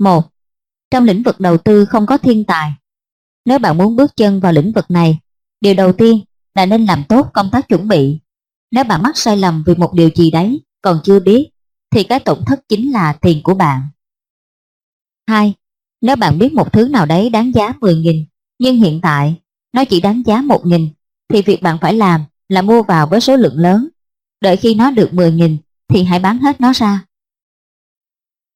1. Trong lĩnh vực đầu tư không có thiên tài. Nếu bạn muốn bước chân vào lĩnh vực này, điều đầu tiên là nên làm tốt công tác chuẩn bị. Nếu bạn mắc sai lầm vì một điều gì đấy còn chưa biết, thì cái tổn thất chính là tiền của bạn. 2. Nếu bạn biết một thứ nào đấy đáng giá 10.000, nhưng hiện tại nó chỉ đáng giá 1.000, thì việc bạn phải làm là mua vào với số lượng lớn. Đợi khi nó được 10.000 thì hãy bán hết nó ra.